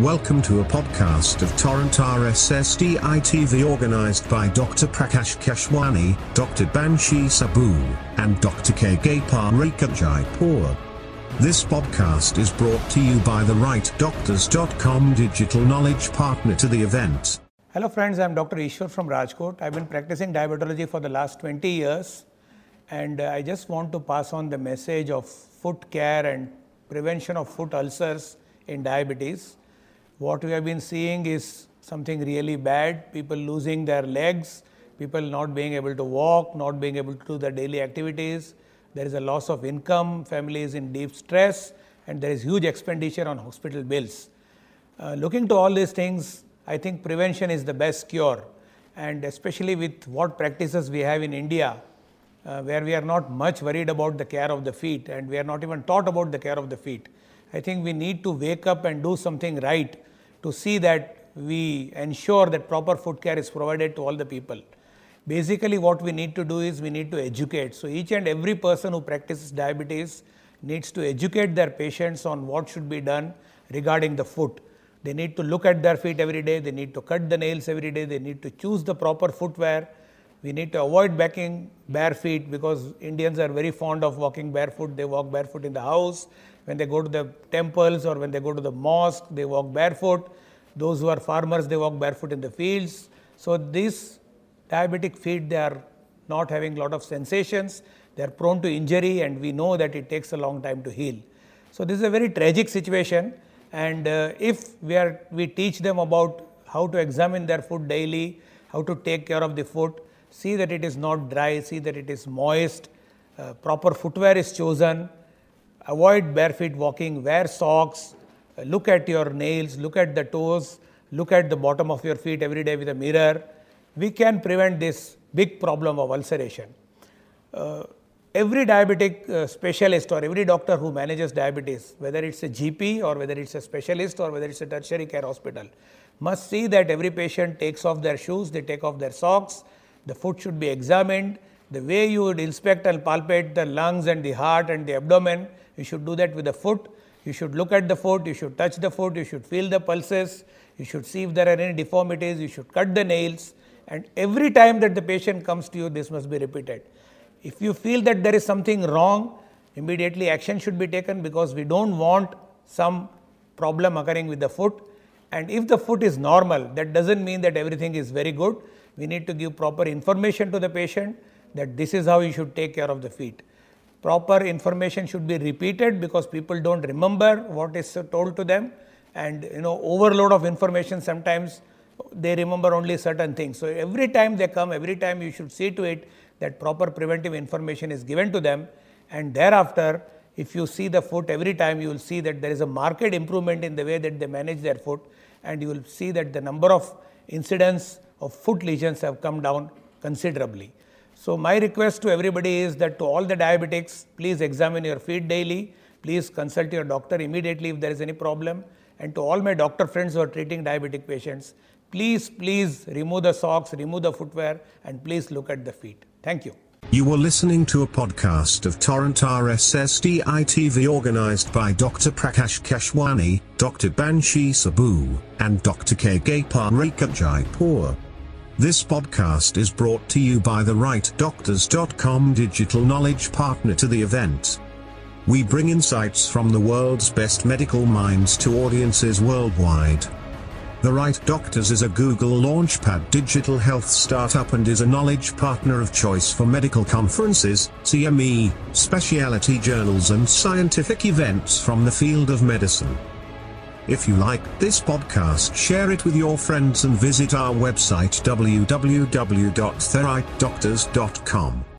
Welcome to a podcast of Torrent RSSDI TV organized by Dr. Prakash Keshwani, Dr. Banshi Saboo, and Dr. K. Gapar Jaipur. This podcast is brought to you by the rightdoctors.com digital knowledge partner to the event. Hello friends, I'm Dr. Ishwar from Rajkot. I've been practicing diabetology for the last 20 years and uh, I just want to pass on the message of foot care and prevention of foot ulcers in diabetes. What we have been seeing is something really bad people losing their legs, people not being able to walk, not being able to do their daily activities. There is a loss of income, families in deep stress, and there is huge expenditure on hospital bills. Uh, looking to all these things, I think prevention is the best cure, and especially with what practices we have in India, uh, where we are not much worried about the care of the feet and we are not even taught about the care of the feet. I think we need to wake up and do something right to see that we ensure that proper foot care is provided to all the people. Basically, what we need to do is we need to educate. So, each and every person who practices diabetes needs to educate their patients on what should be done regarding the foot. They need to look at their feet every day, they need to cut the nails every day, they need to choose the proper footwear we need to avoid walking bare feet because Indians are very fond of walking barefoot. They walk barefoot in the house. When they go to the temples or when they go to the mosque, they walk barefoot. Those who are farmers, they walk barefoot in the fields. So these diabetic feet, they are not having a lot of sensations. They are prone to injury and we know that it takes a long time to heal. So this is a very tragic situation and uh, if we, are, we teach them about how to examine their foot daily, how to take care of the foot, see that it is not dry, see that it is moist, uh, proper footwear is chosen, avoid barefoot walking, wear socks, look at your nails, look at the toes, look at the bottom of your feet every day with a mirror. We can prevent this big problem of ulceration. Uh, every diabetic uh, specialist or every doctor who manages diabetes, whether it's a GP or whether it's a specialist or whether it's a tertiary care hospital, must see that every patient takes off their shoes, they take off their socks, the foot should be examined. The way you would inspect and palpate the lungs and the heart and the abdomen, you should do that with the foot. You should look at the foot, you should touch the foot, you should feel the pulses, you should see if there are any deformities, you should cut the nails. And every time that the patient comes to you, this must be repeated. If you feel that there is something wrong, immediately action should be taken because we don't want some problem occurring with the foot. And if the foot is normal, that doesn't mean that everything is very good we need to give proper information to the patient that this is how you should take care of the feet. Proper information should be repeated because people don't remember what is told to them and you know overload of information sometimes they remember only certain things. So, every time they come, every time you should see to it that proper preventive information is given to them and thereafter if you see the foot every time you will see that there is a marked improvement in the way that they manage their foot and you will see that the number of incidents of foot lesions have come down considerably. So, my request to everybody is that to all the diabetics, please examine your feet daily, please consult your doctor immediately if there is any problem. And to all my doctor friends who are treating diabetic patients, please, please remove the socks, remove the footwear, and please look at the feet. Thank you. You were listening to a podcast of Torrent RSSDI TV organized by Dr. Prakash Keshwani, Dr. Banshi Saboo, and Dr. K. Gapar Jaipur. This podcast is brought to you by the rightdoctors.com digital knowledge partner to the event. We bring insights from the world's best medical minds to audiences worldwide. The Right Doctors is a Google Launchpad digital health startup and is a knowledge partner of choice for medical conferences, CME, specialty journals and scientific events from the field of medicine. If you liked this podcast share it with your friends and visit our website www.therightdoctors.com.